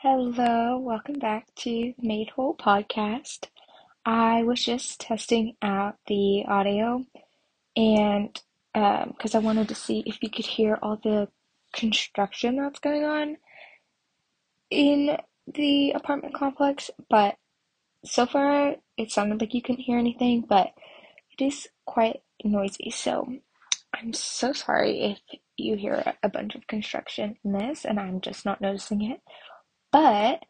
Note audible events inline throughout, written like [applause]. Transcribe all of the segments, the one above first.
Hello, welcome back to Made Whole podcast. I was just testing out the audio and because um, I wanted to see if you could hear all the construction that's going on in the apartment complex, but so far it sounded like you couldn't hear anything, but it is quite noisy. So I'm so sorry if you hear a bunch of construction in this and I'm just not noticing it. But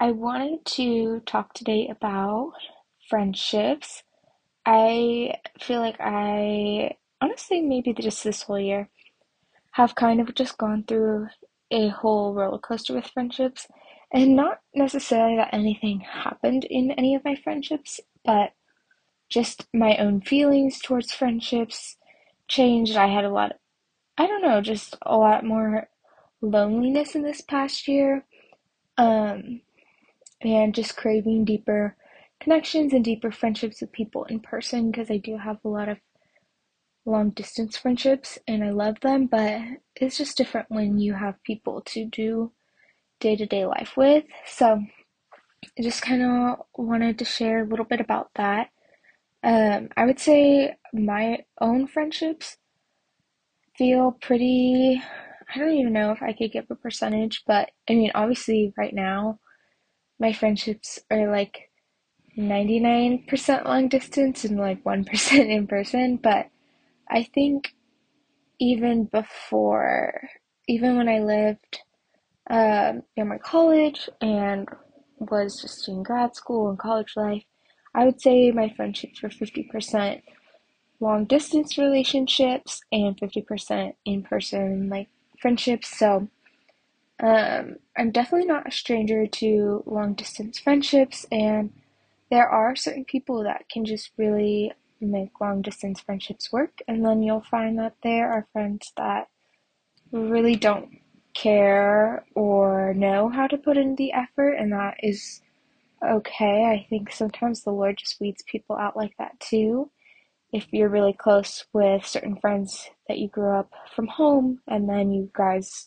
I wanted to talk today about friendships. I feel like I honestly maybe just this whole year have kind of just gone through a whole roller coaster with friendships and not necessarily that anything happened in any of my friendships, but just my own feelings towards friendships changed. I had a lot, of, I don't know, just a lot more loneliness in this past year. Um, and just craving deeper connections and deeper friendships with people in person because I do have a lot of long distance friendships and I love them, but it's just different when you have people to do day to day life with. So I just kind of wanted to share a little bit about that. Um, I would say my own friendships feel pretty. I don't even know if I could give a percentage, but I mean, obviously, right now, my friendships are like 99% long distance and like [laughs] 1% in person, but I think even before, even when I lived um, my college and was just in grad school and college life, I would say my friendships were 50% long distance relationships and 50% in person like friendships. So um, I'm definitely not a stranger to long distance friendships, and there are certain people that can just really make long distance friendships work, and then you'll find that there are friends that really don't care or know how to put in the effort, and that is okay. I think sometimes the Lord just weeds people out like that too. If you're really close with certain friends that you grew up from home, and then you guys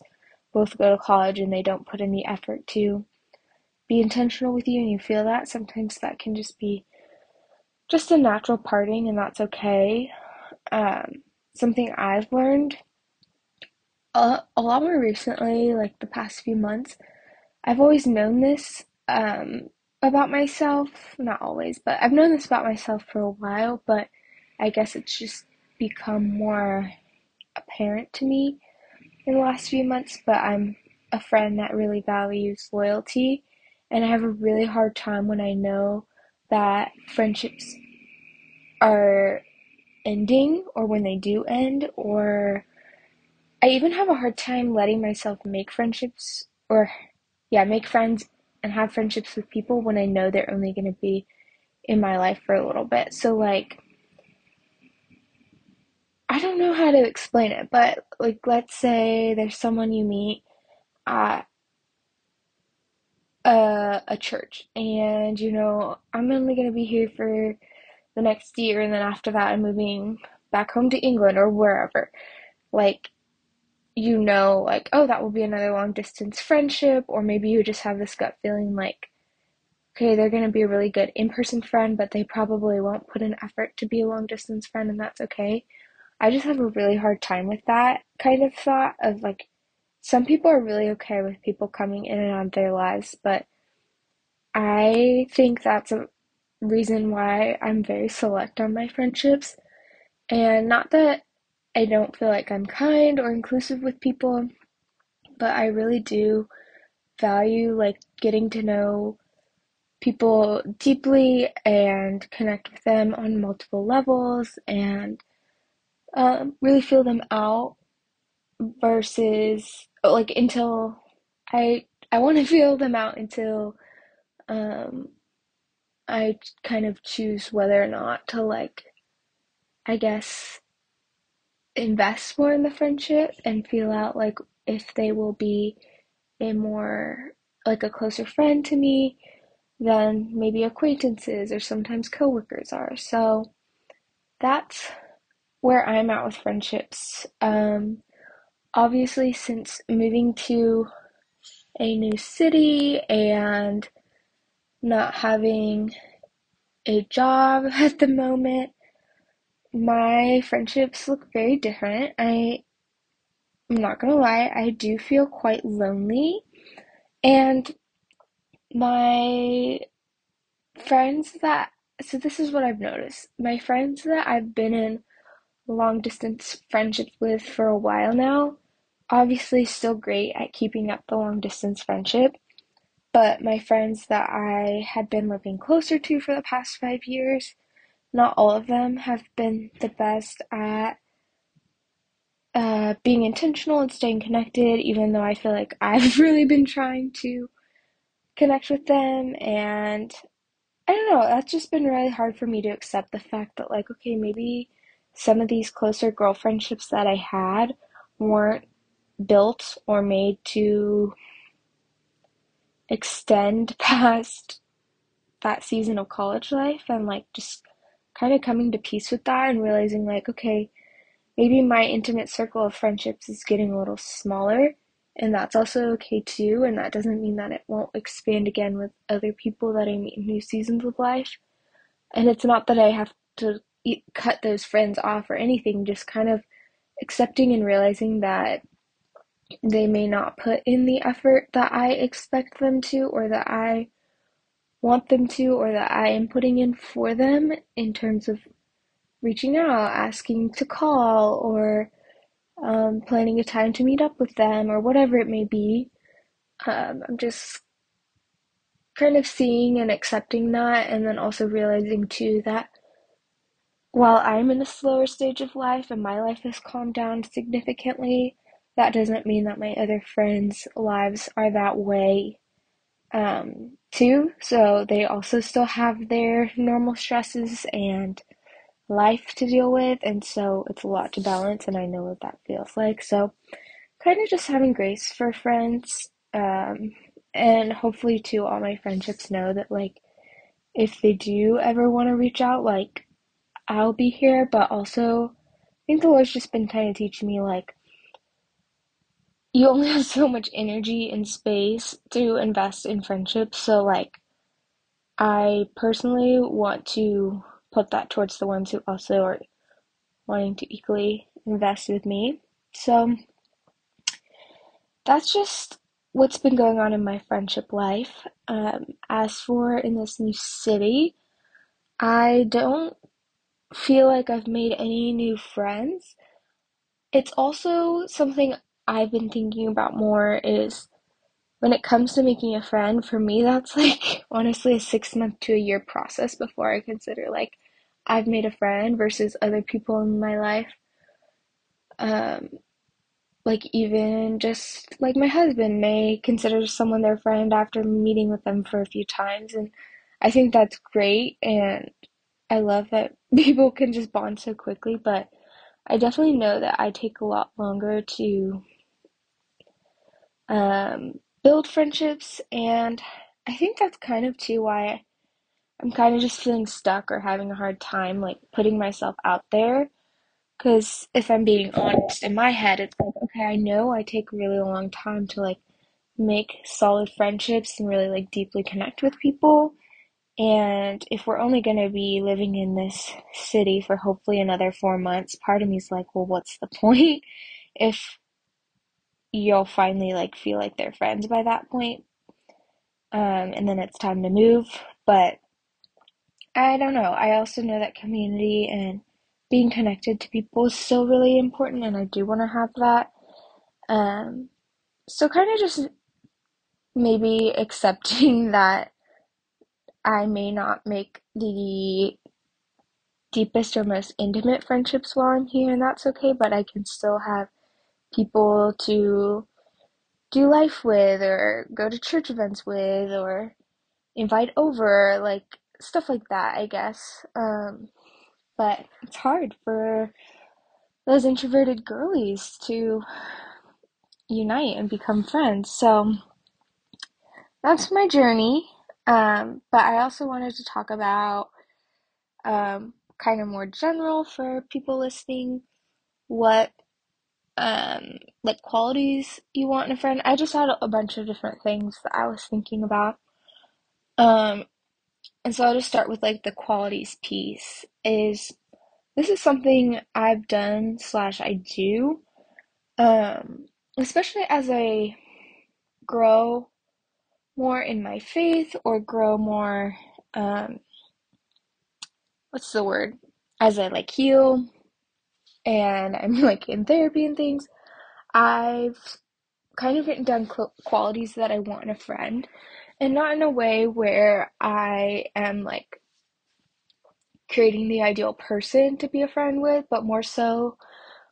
both go to college and they don't put in the effort to be intentional with you, and you feel that, sometimes that can just be just a natural parting, and that's okay. Um, something I've learned a, a lot more recently, like the past few months, I've always known this um, about myself. Not always, but I've known this about myself for a while, but I guess it's just become more apparent to me in the last few months. But I'm a friend that really values loyalty, and I have a really hard time when I know that friendships are ending or when they do end or I even have a hard time letting myself make friendships or yeah, make friends and have friendships with people when I know they're only going to be in my life for a little bit. So like I don't know how to explain it, but like let's say there's someone you meet at a, a church and you know I'm only going to be here for the next year and then after that I'm moving back home to England or wherever. Like you know like oh that will be another long distance friendship or maybe you just have this gut feeling like okay they're going to be a really good in-person friend but they probably won't put an effort to be a long distance friend and that's okay i just have a really hard time with that kind of thought of like some people are really okay with people coming in and out of their lives but i think that's a reason why i'm very select on my friendships. And not that I don't feel like I'm kind or inclusive with people, but I really do value like getting to know people deeply and connect with them on multiple levels and um, really feel them out versus like until I I want to [laughs] feel them out until um, I kind of choose whether or not to like I guess invest more in the friendship and feel out like if they will be a more like a closer friend to me than maybe acquaintances or sometimes coworkers are. So that's where I'm at with friendships. Um, obviously, since moving to a new city and not having a job [laughs] at the moment, my friendships look very different. I I'm not gonna lie, I do feel quite lonely. And my friends that, so this is what I've noticed. My friends that I've been in long distance friendships with for a while now, obviously still great at keeping up the long distance friendship. But my friends that I had been living closer to for the past five years, not all of them have been the best at uh, being intentional and staying connected, even though I feel like [laughs] I've really been trying to connect with them. And I don't know, that's just been really hard for me to accept the fact that, like, okay, maybe some of these closer girl friendships that I had weren't built or made to extend [laughs] past that season of college life and like just kind of coming to peace with that and realizing like okay maybe my intimate circle of friendships is getting a little smaller and that's also okay too and that doesn't mean that it won't expand again with other people that I meet in new seasons of life. And it's not that I have to cut those friends off or anything just kind of accepting and realizing that they may not put in the effort that I expect them to or that I want them to or that I am putting in for them in terms of reaching out, asking to call, or um, planning a time to meet up with them, or whatever it may be. Um, I'm just kind of seeing and accepting that, and then also realizing too that while I'm in a slower stage of life and my life has calmed down significantly, that doesn't mean that my other friends' lives are that way um, too. So they also still have their normal stresses and life to deal with, and so it's a lot to balance, and I know what that feels like. So, kind of just having grace for friends, um, and hopefully, too, all my friendships know that, like, if they do ever want to reach out, like, I'll be here, but also, I think the Lord's just been kind of teaching me, like, you only have so much energy and space to invest in friendships, so, like, I personally want to put that towards the ones who also are wanting to equally invest with me. So that's just what's been going on in my friendship life. Um, as for in this new city, I don't feel like I've made any new friends. It's also something I've been thinking about more is when it comes to making a friend, for me, that's like [laughs] honestly a six month to a year process before I consider like I've made a friend versus other people in my life. Um, like even just like my husband may consider someone their friend after meeting with them for a few times, and I think that's great, and I love that [laughs] people can just bond so quickly, but I definitely know that I take a lot longer to um, build friendships, and I think that's kind of too why I'm kind of just feeling stuck or having a hard time like putting myself out there. Because if I'm being honest, in my head, it's like, okay, I know I take a really long time to like make solid friendships and really like deeply connect with people. And if we're only going to be living in this city for hopefully another four months, part of me is like, well, what's the [laughs] point if you'll finally like feel like they're friends by that point? Um, and then it's time to move. But I don't know. I also know that community and being connected to people is still really important, and I do want to have that. Um, so kind of just maybe [laughs] accepting that I may not make the deepest or most intimate friendships while I'm here, and that's okay, but I can still have people to do life with, or go to church events with, or invite over, like stuff like that, I guess. Um, but it's hard for those introverted girlies to unite and become friends. So that's my journey. Um, but I also wanted to talk about um, kind of more general for people listening what um, like qualities you want in a friend. I just had a bunch of different things that I was thinking about. Um, and so I'll just start with like the qualities piece is this is something I've done slash I do, um, especially as I grow more in my faith or grow more, um, what's the word? As I like heal and I'm [laughs] like in therapy and things, I've kind of written down qualities that I want in a friend and not in a way where I am like creating the ideal person to be a friend with, but more so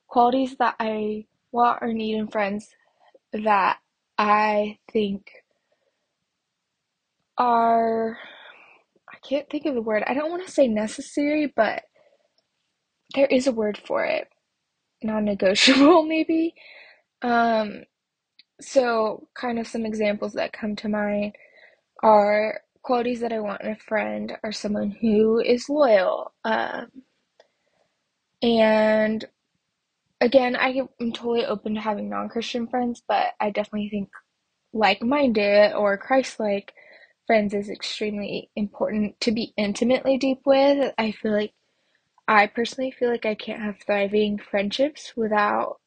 qualities that I want or need in friends that I think are I can't think of the word. I don't want to say necessary, but there is a word for it. Non-negotiable [laughs] maybe. Um so kind of some examples that come to mind are qualities that I want in a friend are someone who is loyal. Um, and again, I am totally open to having non Christian friends, but I definitely think like minded or Christ like friends is extremely important to be intimately deep with. I feel like I personally feel like I can't have thriving friendships without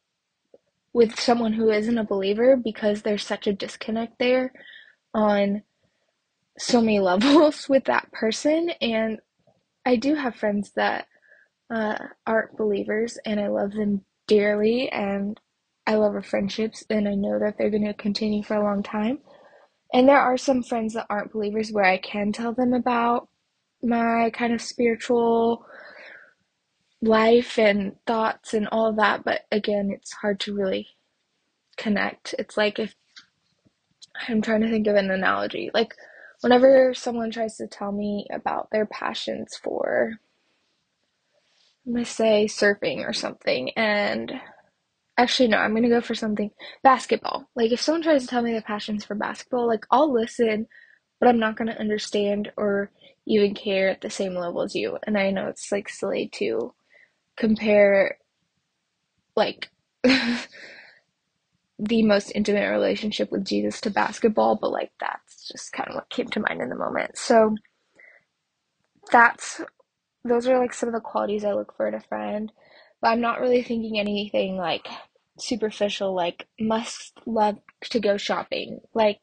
with someone who isn't a believer because there's such a disconnect there on so many [laughs] levels with that person and I do have friends that uh, aren't believers and I love them dearly and I love our friendships and I know that they're going to continue for a long time. And there are some friends that aren't believers where I can tell them about my kind of spiritual life and thoughts and all that, but again, it's hard to really connect. It's like if I'm trying to think of an analogy. Like whenever someone tries to tell me about their passions for I'm gonna say surfing or something and actually no i'm gonna go for something. Basketball. Like if someone tries to tell me their passions for basketball like i'll listen but i'm not gonna understand or even care at the same level as you. And i know it's like silly to compare like [laughs] the most intimate relationship with jesus to basketball but like that's just kind of what came to mind in the moment. So that's those are like some of the qualities I look for in a friend. But I'm not really thinking anything like superficial, like must love to go shopping. Like,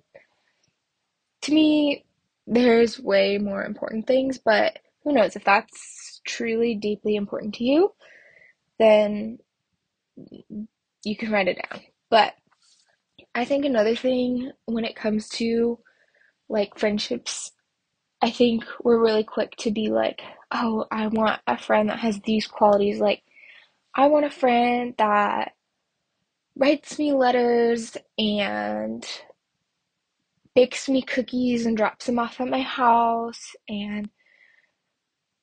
to me, there's way more important things, but who knows? If that's truly deeply important to you, then you can write it down. But I think another thing when it comes to like friendships, I think we're really quick to be like, oh, I want a friend that has these qualities. Like, I want a friend that writes me letters and bakes me cookies and drops them off at my house and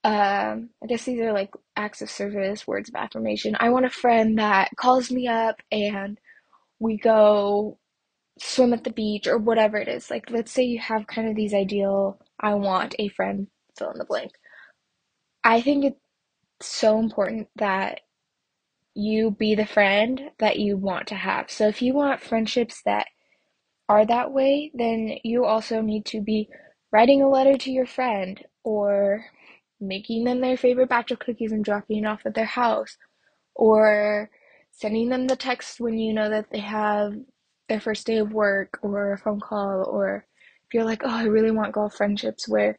um, I guess these are like acts of service, words of affirmation. I want a friend that calls me up and we go swim at the beach or whatever it is. Like, let's say you have kind of these ideal, I want a friend, fill in the blank. I think it's so important that you be the friend that you want to have. So if you want friendships that are that way, then you also need to be writing a letter to your friend or making them their favorite batch of cookies and dropping it off at their house or sending them the text when you know that they have their first day of work or a phone call or if you're like, "Oh, I really want golf friendships where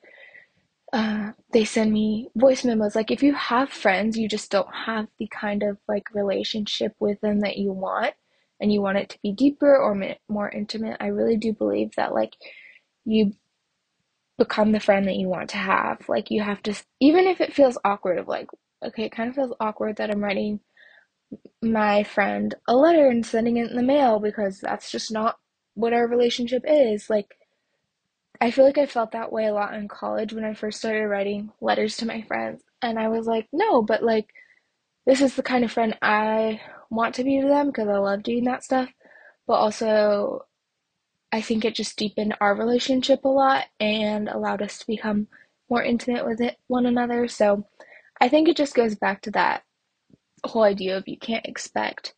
uh, they send me voice memos. Like, if you have friends, you just don't have the kind of like relationship with them that you want, and you want it to be deeper or more intimate. I really do believe that like you become the friend that you want to have. Like, you have to, even if it feels awkward, of like, okay, it kind of feels awkward that I'm writing my friend a letter and sending it in the mail because that's just not what our relationship is. Like, I feel like I felt that way a lot in college when I first started writing letters to my friends. And I was like, no, but like, this is the kind of friend I want to be to them because I love doing that stuff. But also, I think it just deepened our relationship a lot and allowed us to become more intimate with it, one another. So I think it just goes back to that whole idea of you can't expect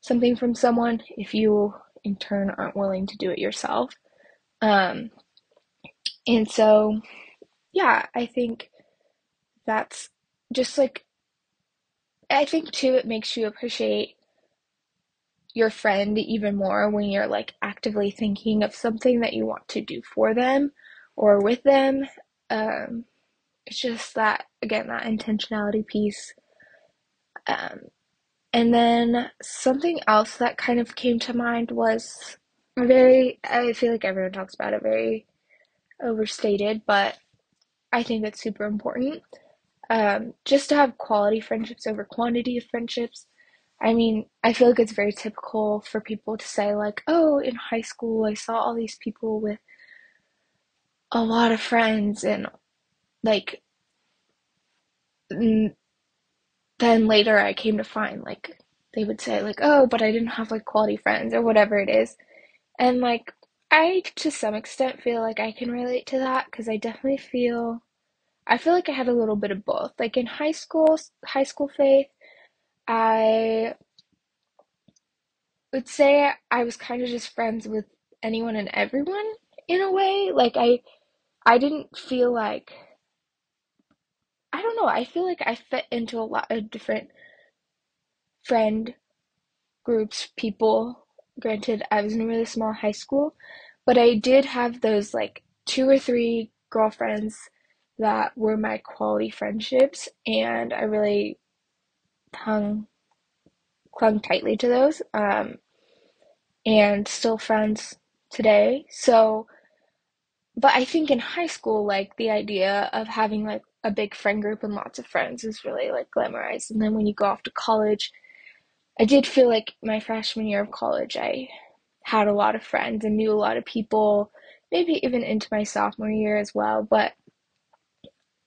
something from someone if you in turn aren't willing to do it yourself. Um, and so, yeah, I think that's just like, I think too, it makes you appreciate your friend even more when you're like actively thinking of something that you want to do for them or with them. Um, it's just that, again, that intentionality piece. Um, and then something else that kind of came to mind was very, I feel like everyone talks about it, very overstated, but I think it's super important. Um, just to have quality friendships over quantity of friendships. I mean, I feel like it's very typical for people to say, like, oh, in high school, I saw all these people with a lot of friends, and like, then later I came to find, like, they would say, like, oh, but I didn't have like quality friends or whatever it is. And like, I to some extent feel like I can relate to that because I definitely feel, I feel like I had a little bit of both. Like in high school, high school faith, I would say I was kind of just friends with anyone and everyone in a way. Like I I didn't feel like I don't know, I feel like I fit into a lot of different friend groups, people. Granted, I was in a really small high school, but I did have those like two or three girlfriends that were my quality friendships, and I really hung clung tightly to those, um, and still friends today. So, but I think in high school, like the idea of having like a big friend group and lots of friends is really like glamorized. And then when you go off to college, I did feel like my freshman year of college, I had a lot of friends and knew a lot of people, maybe even into my sophomore year as well. But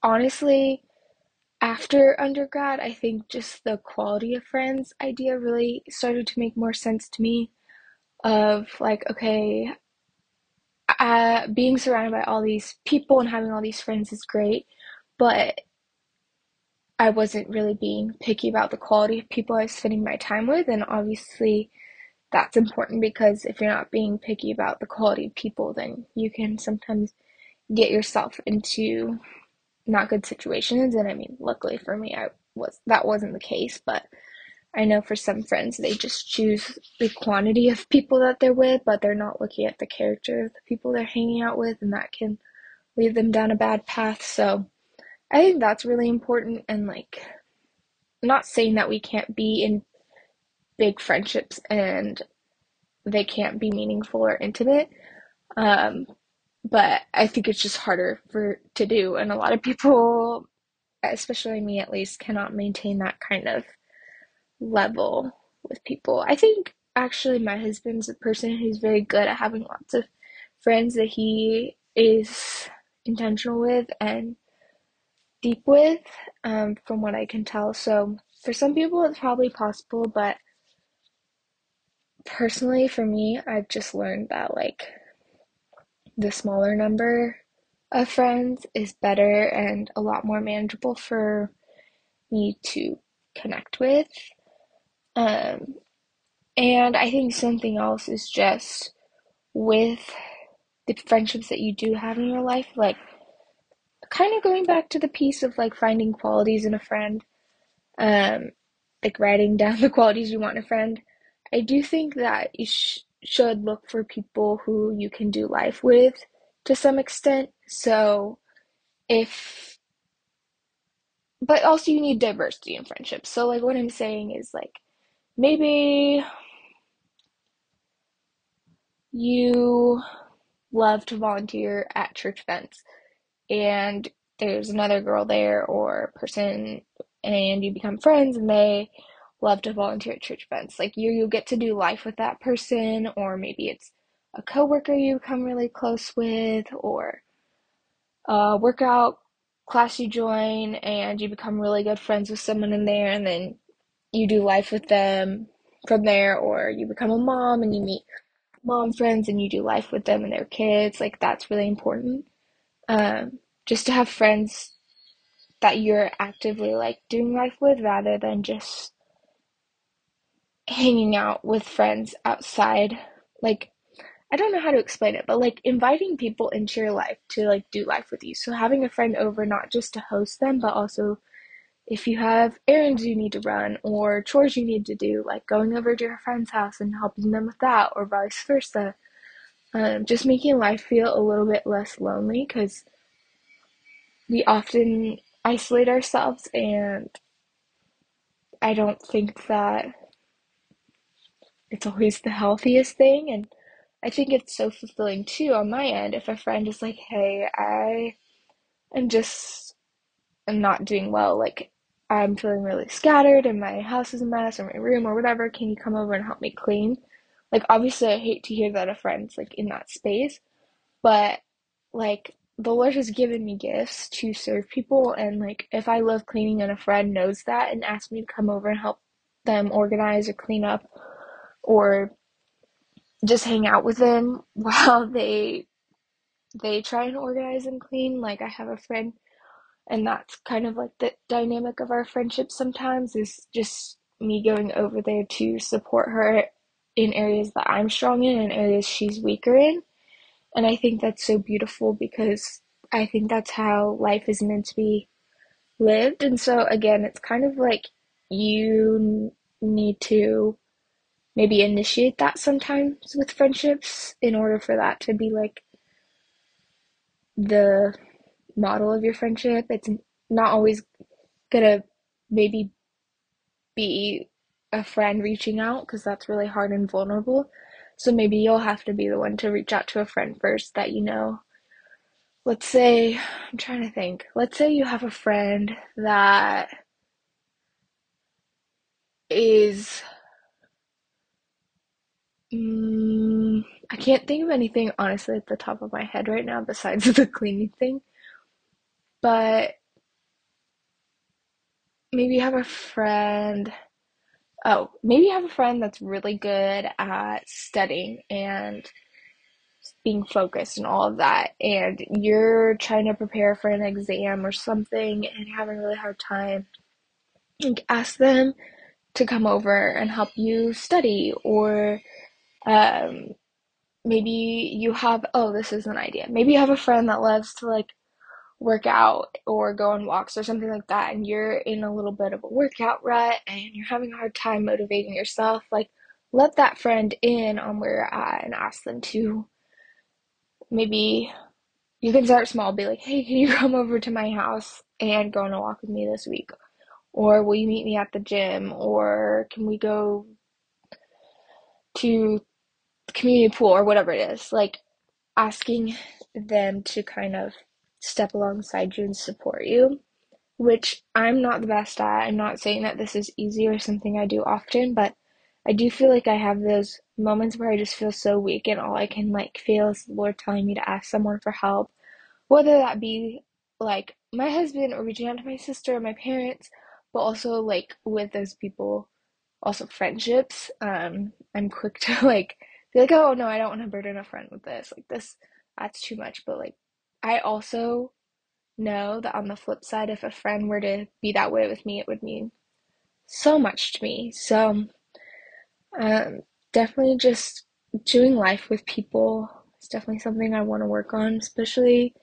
honestly, after undergrad, I think just the quality of friends idea really started to make more sense to me. Of like, okay, uh, being surrounded by all these people and having all these friends is great, but I wasn't really being picky about the quality of people I was spending my time with. And obviously, that's important because if you're not being picky about the quality of people, then you can sometimes get yourself into not good situations. And I mean, luckily for me, I was that wasn't the case, but I know for some friends they just choose the quantity of people that they're with, but they're not looking at the character of the people they're hanging out with, and that can lead them down a bad path. So I think that's really important and like not saying that we can't be in big friendships and they can't be meaningful or intimate. Um, but I think it's just harder for to do and a lot of people especially me at least cannot maintain that kind of level with people. I think actually my husband's a person who's very good at having lots of friends that he is intentional with and deep with, um, from what I can tell. So for some people, it's probably possible, but personally, for me, I've just learned that like the smaller number of friends is better and a lot more manageable for me to connect with. Um, and I think something else is just with the friendships that you do have in your life, like kind of going back to the piece of like finding qualities in a friend, um, like writing [laughs] down the qualities you want in a friend. I do think that you sh- should look for people who you can do life with to some extent. So if but also you need diversity in friendships. So like what I'm saying is like maybe you love to volunteer at church events and there's another girl there or person and you become friends and they love to volunteer at church events. Like you you get to do life with that person or maybe it's a coworker you become really close with or a workout class you join and you become really good friends with someone in there and then you do life with them from there. Or you become a mom and you meet mom friends and you do life with them and their kids. Like that's really important um, just to have friends that you're actively like doing life with rather than just hanging out with friends outside. Like, I don't know how to explain it, but like inviting people into your life to like do life with you. So having a friend over not just to host them, but also if you have errands you need to run or chores you need to do, like going over to your friend's house and helping them with that, or vice versa. Um, just making life feel a little bit less lonely because we often isolate ourselves, and I don't think that it's always the healthiest thing. And I think it's so fulfilling too on my end if a friend is like, hey, I am just I'm not doing well. Like, I'm feeling really scattered and my house is a mess or my room or whatever. Can you come over and help me clean? Like, obviously, I hate to hear that a friend's like in that space, but like, the Lord has given me gifts to serve people, and like, if I love cleaning and a friend knows that and asks me to come over and help them organize or clean up or just hang out with them [laughs] while they they try and organize and clean. Like I have a friend and that's kind of like the dynamic of our friendship sometimes is just me going over there to support her in areas that I'm strong in and areas she's weaker in. And I think that's so beautiful because I think that's how life is meant to be lived. And so again, it's kind of like you need to maybe initiate that sometimes with friendships in order for that to be like the model of your friendship. It's not always gonna maybe be a friend reaching out because that's really hard and vulnerable. So maybe you'll have to be the one to reach out to a friend first that you know. Let's say, I'm trying to think. Let's say you have a friend that is Mm, I can't think of anything honestly at the top of my head right now besides [laughs] the cleaning thing. But maybe you have a friend. Oh, maybe you have a friend that's really good at studying and being focused and all of that, and you're trying to prepare for an exam or something and having a really hard time. Like, ask them to come over and help you study or um, maybe you have oh this is an idea maybe you have a friend that loves to like work out or go on walks or something like that and you're in a little bit of a workout rut and you're having a hard time motivating yourself like let that friend in on where you're at and ask them to maybe you can start small be like hey can you [laughs] come over to my house and go on a walk with me this week? Or will you meet me at the gym? Or can we go to community pool or whatever it is, like asking them to kind of step alongside you and support you, which I'm not the best at. I'm not saying that this is easy or something I do often, but I do feel like I have those moments where I just feel so weak and all I can like feel is the Lord telling me to ask someone for help, whether that be like my husband or reaching out to my sister or my parents, but also like with those people, also friendships. Um, I'm quick [laughs] to like be like, oh no, I don't want to burden a friend with this. Like this, that's too much. But like, I also know that on the flip side, if a friend were to be that way with me, it would mean so much to me. So, um, definitely just doing life with people is definitely something I want to work on, especially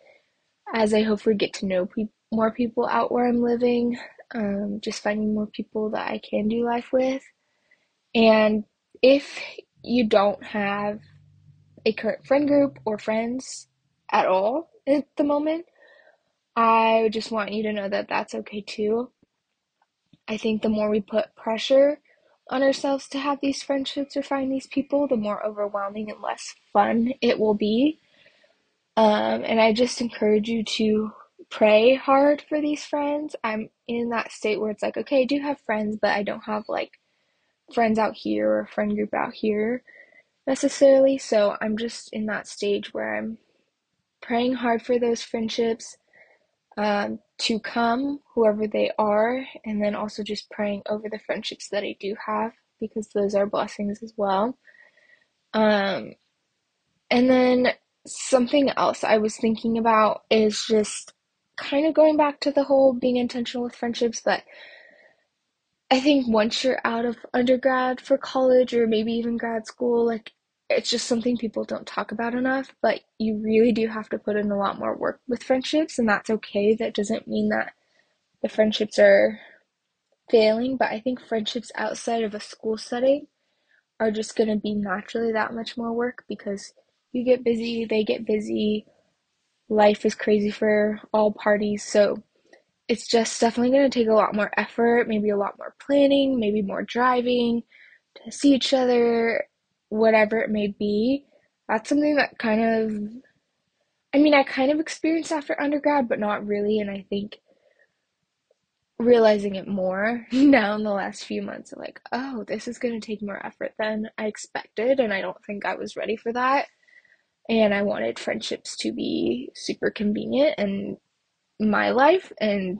as I hopefully get to know pe- more people out where I'm living. Um, just finding more people that I can do life with. And if you don't have a current friend group or friends at all at the moment, I just want you to know that that's okay too. I think the more we put pressure on ourselves to have these friendships or find these people, the more overwhelming and less fun it will be. Um, and I just encourage you to pray hard for these friends. I'm in that state where it's like, okay, I do have friends, but I don't have like friends out here or a friend group out here necessarily. So I'm just in that stage where I'm praying hard for those friendships um, to come, whoever they are, and then also just praying over the friendships that I do have because those are blessings as well. Um, and then something else I was thinking about is just kind of going back to the whole being intentional with friendships, but I think once you're out of undergrad for college or maybe even grad school, like it's just something people don't talk about enough, but you really do have to put in a lot more work with friendships, and that's okay. That doesn't mean that the friendships are failing, but I think friendships outside of a school setting are just going to be naturally that much more work because you get busy, they get busy, life is crazy for all parties. So it's just definitely going to take a lot more effort, maybe a lot more planning, maybe more driving to see each other, whatever it may be. That's something that kind of, I mean, I kind of experienced after undergrad, but not really. And I think realizing it more [laughs] now in the last few months, like, oh, this is going to take more effort than I expected. And I don't think I was ready for that. And I wanted friendships to be super convenient and my life, and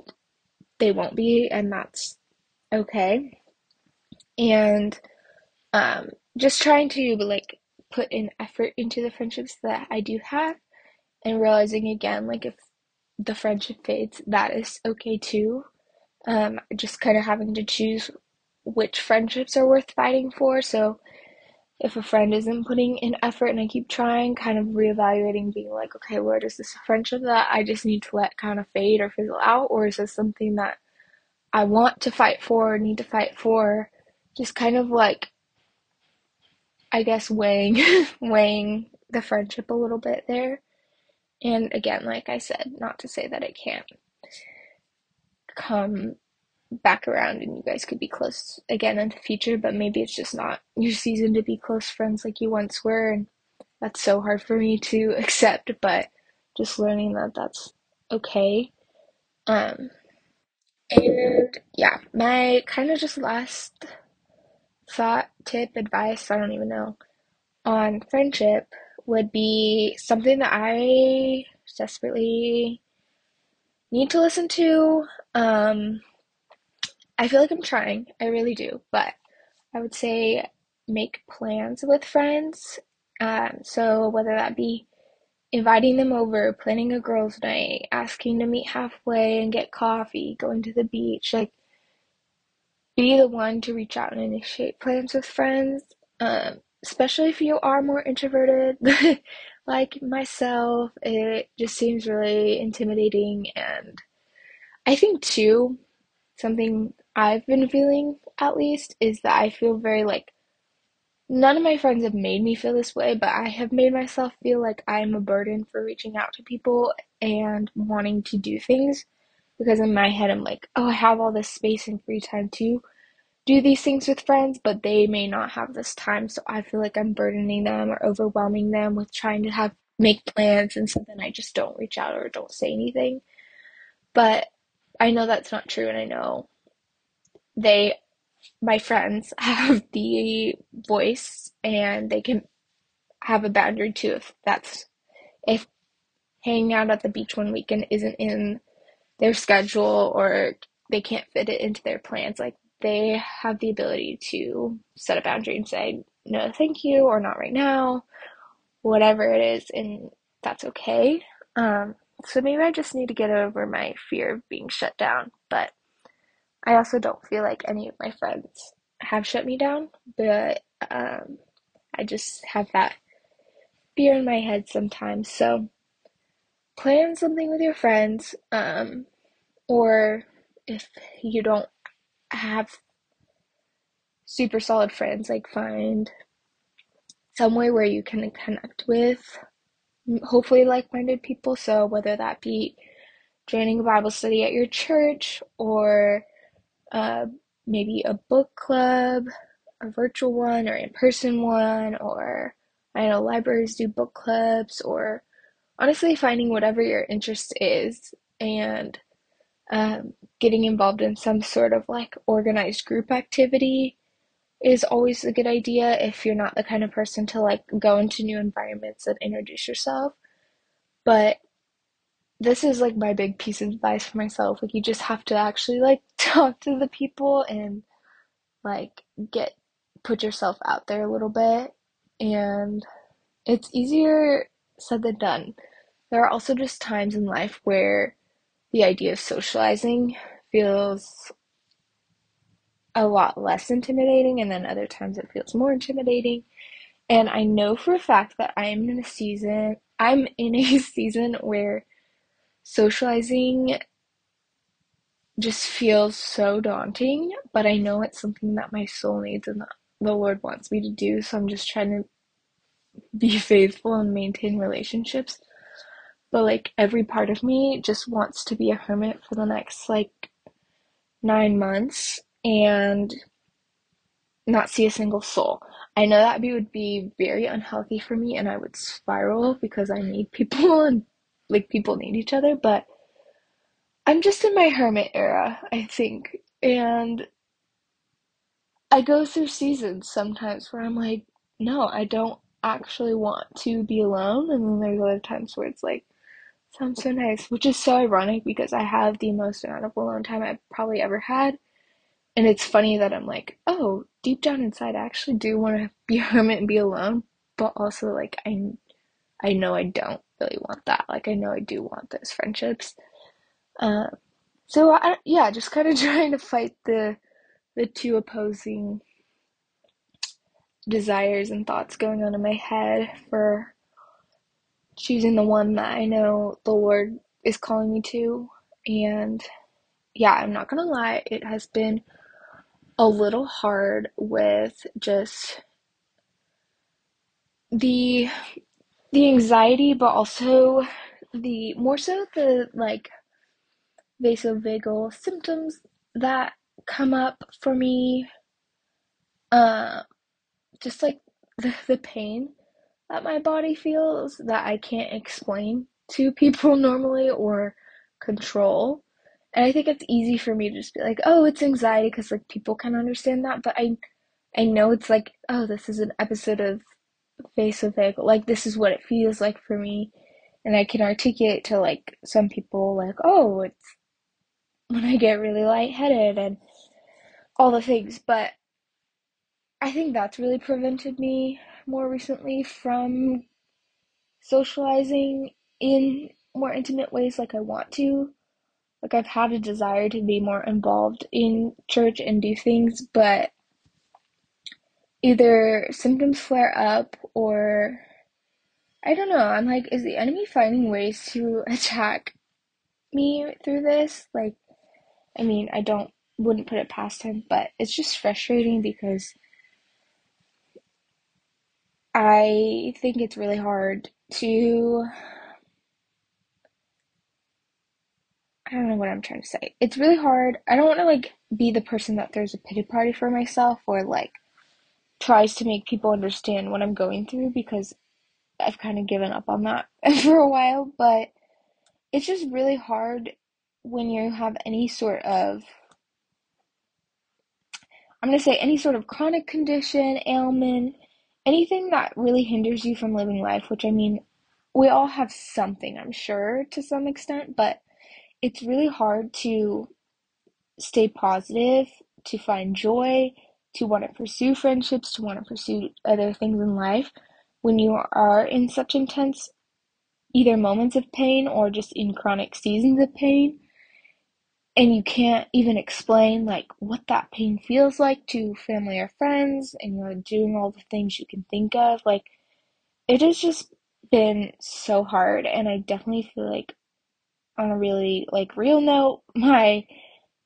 they won't be, and that's okay. And um, just trying to like put in effort into the friendships that I do have, and realizing again, like if the friendship fades, that is okay too. Um, just kind of having to choose which friendships are worth fighting for. So if a friend isn't putting in effort and I keep trying, kind of reevaluating, being like, okay, where does this friendship that I just need to let kind of fade or fizzle out, or is this something that I want to fight for, or need to fight for? Just kind of like, I guess, weighing [laughs] weighing the friendship a little bit there. And again, like I said, not to say that it can't come back around and you guys could be close again in the future, but maybe it's just not your season to be close friends like you once were, and that's so hard for me to [laughs] accept, but just learning that that's okay. Um, and yeah, my kind of just last thought, tip, advice, I don't even know, on friendship would be something that I desperately need to listen to. Um, I feel like I'm trying. I really do. But I would say make plans with friends. Um, so whether that be inviting them over, planning a girls' night, asking to meet halfway and get coffee, going to the beach, like be the one to reach out and initiate plans with friends. Um, especially if you are more introverted, [laughs] like myself, it just seems really intimidating. And I think, too, something I've been feeling at least is that I feel very like none of my friends have made me feel this way, but I have made myself feel like I'm a burden for reaching out to people and wanting to do things because in my head I'm like, oh, I have all this space and free time to do these things with friends, but they may not have this time, so I feel like I'm burdening them or overwhelming them with trying to have make plans and so then I just don't reach out or don't say anything. But I know that's not true and I know they my friends [laughs] have the voice and they can have a boundary too if that's if hanging out at the beach one weekend isn't in their schedule or they can't fit it into their plans like they have the ability to set a boundary and say no thank you or not right now whatever it is and that's okay um, so maybe i just need to get over my fear of being shut down but I also don't feel like any of my friends have shut me down, but um, I just have that fear in my head sometimes. So plan something with your friends, um, or if you don't have super solid friends, like find somewhere where you can connect with hopefully like-minded people. So whether that be joining a Bible study at your church or uh, maybe a book club, a virtual one or in person one, or I know libraries do book clubs, or honestly finding whatever your interest is and um, getting involved in some sort of like organized group activity is always a good idea if you're not the kind of person to like go into new environments and introduce yourself. But this is like my big piece of advice for myself. Like you just have to actually like [laughs] talk to the people and like get put yourself out there a little bit and it's easier said than done. There are also just times in life where the idea of socializing feels a lot less intimidating, and then other times it feels more intimidating. And I know for a fact that I'm in a season, I'm in a [laughs] season where socializing just feels so daunting, but I know it's something that my soul needs and that the Lord wants me to do. So I'm just trying to be [laughs] faithful and maintain relationships. But like every part of me just wants to be a hermit for the next like nine months and not see a single soul. I know that would be very unhealthy for me and I would spiral because I need people [laughs] and like people need each other, but I'm just in my hermit era, I think. And I go through seasons sometimes where I'm like, no, I don't actually want to be alone. And then there's other times where it's like, sounds so nice, which is so ironic because I have the most amount of alone time I've probably ever had. And it's funny that I'm like, oh, deep down inside, I actually do want to be a [laughs] hermit and be alone. But also, like, I, I know I don't really want that. Like, I know I do want those friendships. Uh, so I, yeah, just kind of [laughs] trying to fight the the two opposing desires and thoughts going on in my head for choosing the one that I know the Lord is calling me to. And yeah, I'm not gonna lie, it has been a little hard with just the the anxiety, but also the more so the like vasovagal symptoms that come up for me. Uh, just like the, the pain that my body feels that I can't explain to people [laughs] normally or control. And I think it's easy for me to just be like, oh, it's anxiety because like people can understand that, but I I know it's like, oh, this is an episode of Face of vasovagal. Like this is what it feels like for me. And I can articulate to like some people like, oh, it's when I get really lightheaded and all the things, but I think that's really prevented me more recently from socializing in more intimate ways like I want to. Like I've had a desire to be more involved in church and do things, but either symptoms flare up or I don't know. I'm like, is the enemy finding ways to [laughs] attack me through this? Like, I mean, I don't wouldn't put it past him, but it's just frustrating because I think it's really hard to I don't know what I'm trying to say. It's really hard. I don't want to like be the person that throws a pity party for myself or like tries to make people understand what I'm going through because I've kind of given up on that [laughs] for a while, but it's just really hard when you have any sort of I'm going to say any sort of chronic condition, ailment, anything that really hinders you from living life, which I mean, we all have something, I'm sure, to some extent, but it's really hard to stay positive, to find joy, to want to pursue friendships, to want to pursue other things in life when you are in such intense either moments of pain or just in chronic seasons of pain and you can't even explain like what that pain feels like to family or friends and you're doing all the things you can think of like it has just been so hard and i definitely feel like on a really like real note [laughs] my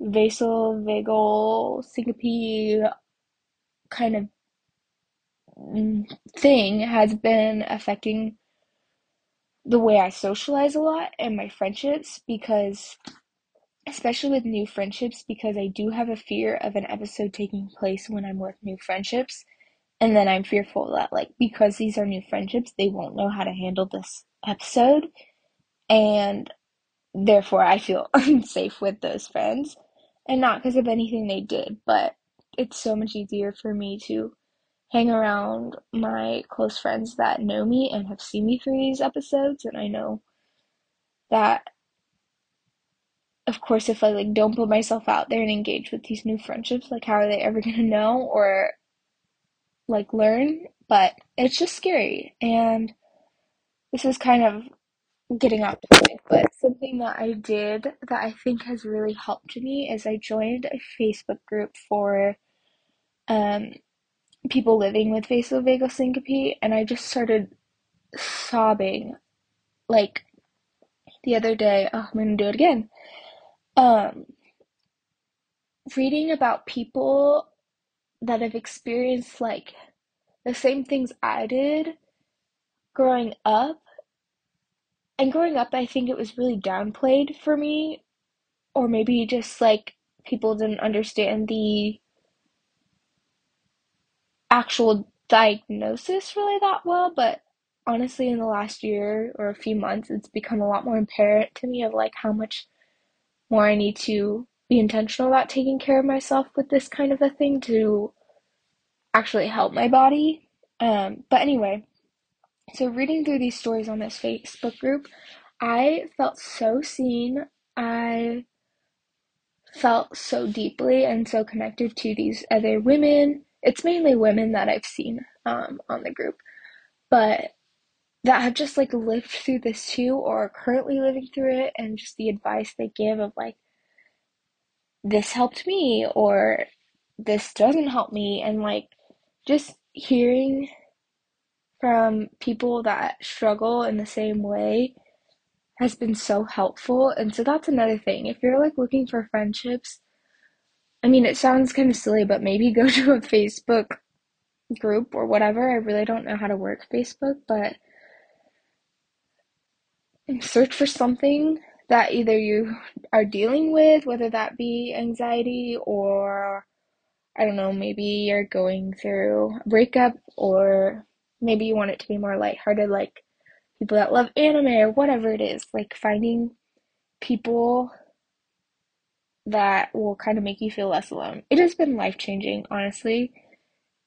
vasovagal syncope kind of mm, thing has been affecting the way I socialize a lot and my friendships because especially with new friendships because I do have a fear of an episode taking place when I'm with new friendships. And then I'm fearful that, like, because these are new friendships, they won't know how to handle this episode. And therefore, I feel [laughs] unsafe with those friends. And not because of anything they did, but it's so much easier for me to hang around my close friends that know me and have seen me through these episodes. And I know that of course, if I like don't put myself out there and engage with these new friendships, like how are they ever [laughs] gonna know or like learn? But it's just scary, and this is kind of getting topic. But something that I did that I think has really helped me is I joined a Facebook group for um, people living with vasovagal syncope, and I just started sobbing. Like the other day, oh, I'm gonna do it again. Um, reading about people that have experienced like the same things I did growing up. And growing up, I think it was really downplayed for me, or maybe just like people didn't understand the actual diagnosis really that well. But honestly, in the last year or a few months, it's become a lot more apparent to me of like how much more I need to be intentional about taking care of myself with this kind of a thing to actually help my body. Um, but anyway, so reading through these stories on this Facebook group, I felt so seen. I felt so deeply and so connected to these other women. It's mainly women that I've seen um, on the group, but that have just like lived through this too or are currently living through it and just the advice they give of like this helped me or this doesn't help me and like just hearing from people that struggle in the same way has been so helpful. And so that's another thing. If you're like looking for friendships, I mean, it sounds kind of silly, but maybe go [laughs] to a Facebook group or whatever. I really don't know how to work Facebook, but search for something that either you are dealing with, whether that be anxiety or I don't know, maybe you're going through a breakup or maybe you want it to be more lighthearted, like people that love anime or whatever it is, like finding people that will kind of make you feel less alone. It has been life changing, honestly,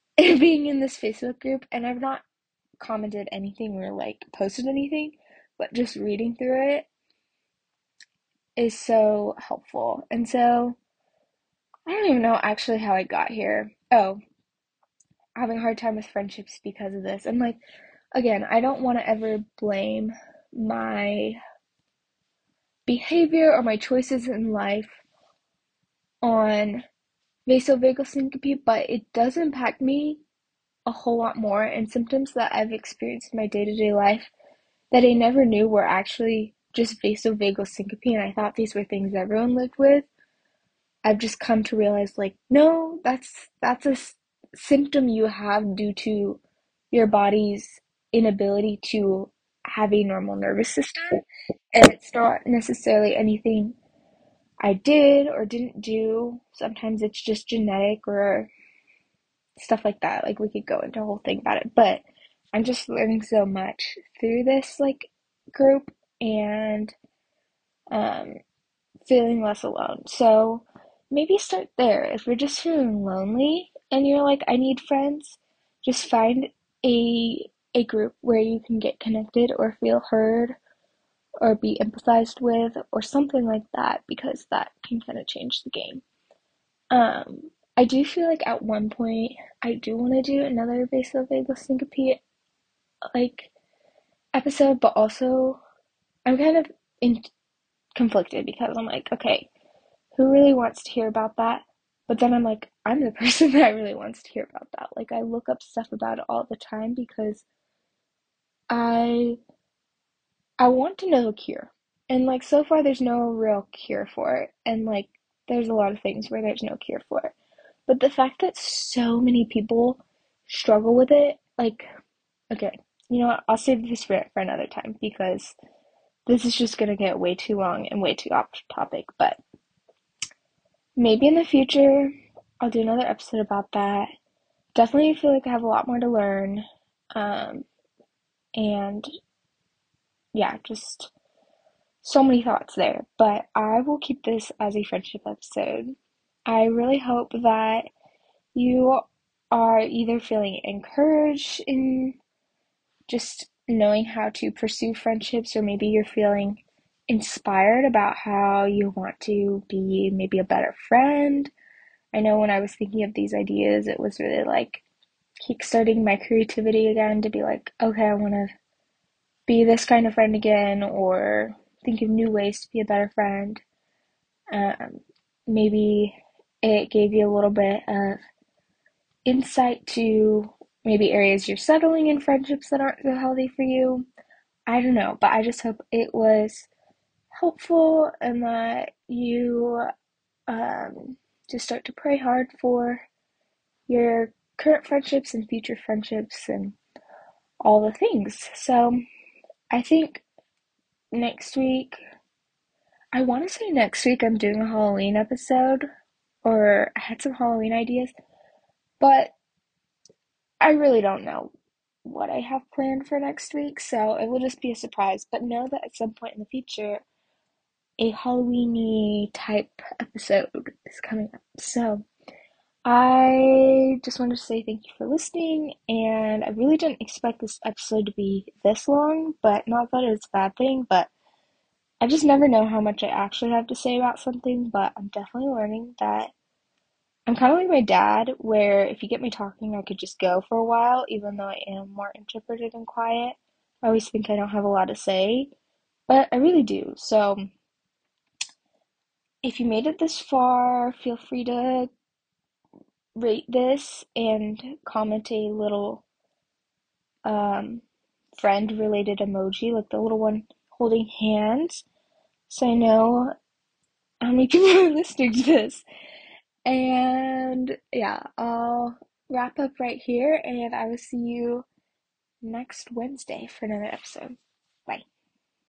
[laughs] being in this Facebook group, and I've not commented anything or like posted anything, but just reading through it is so helpful. And so I don't even know actually how I got here. Oh, having a hard time with friendships because of this. And like again, I don't want to ever blame my behavior or my choices in life on vasovagal syncope, but it does impact me a whole lot more and symptoms that I've experienced in my day-to-day life that I never knew were actually just vasovagal syncope and I thought these were things everyone lived with. I've just come to realize like no, that's that's a symptom you have due to your body's inability to have a normal nervous system and it's not necessarily anything I did or didn't do. Sometimes it's just genetic or stuff like that. Like we could go into a whole thing about it, but I'm just learning so much through this like group and um feeling less alone. So maybe start there. If you're just feeling lonely and you're like I need friends, just find a a group where you can get connected or feel heard or be empathized with or something like that because that can kind of change the game. Um, I do feel like at one point I do want to do another vasovagal syncope like episode, but also I'm kind of in conflicted because I'm like, okay, who really wants to hear about that? But then I'm like, I'm the [laughs] person that really wants to hear about that. Like I look up stuff about it all the time because I I want to know a cure. And like so far there's no real cure for it. And like there's a lot of things where there's no cure for it. But the fact that so many people struggle with it, like okay, you know what? I'll save this for for another time because this is just gonna get way too long and way too off topic, but maybe in the future I'll do another episode about that. Definitely feel like I have a lot more to learn. Um, and yeah, just so many thoughts there. But I will keep this as a friendship episode. I really hope that you are either feeling encouraged in just knowing how to pursue friendships, or maybe you're feeling inspired about how you want to be maybe a better friend. I know when I was thinking of these ideas, it was really like kickstarting my creativity again to be like, okay, I want to be this kind of friend again, or think of new ways to be a better friend. Um, maybe it gave you a little bit of insight to maybe areas you're settling in friendships that aren't so healthy for you. I don't know, but I just hope it was helpful and that you um, just start to pray hard for your current friendships and future friendships and all the things. So I think next week, I want to say next week I'm doing a Halloween episode, or I had some Halloween ideas, but I really don't know what I have planned for next week, so it will just be a surprise. But know that at some point in the future, a Halloweeny type episode is coming up. So I just wanted to say thank you for listening, and I really didn't expect this episode to be this long, but not that it's a bad thing, but I just never know how much I actually have to say about something, but I'm definitely learning that I'm kind of like my dad, where if you get me talking, I could just go for a while, even though I am more introverted and quiet. I always think I don't have a lot to say, but I really do. So if you made it this far, feel free to rate this and comment a little um, friend related emoji, like the little one holding hands, so I know how many [laughs] people are listening to this. And yeah, I'll wrap up right here, and I will see you next Wednesday for another episode. Bye.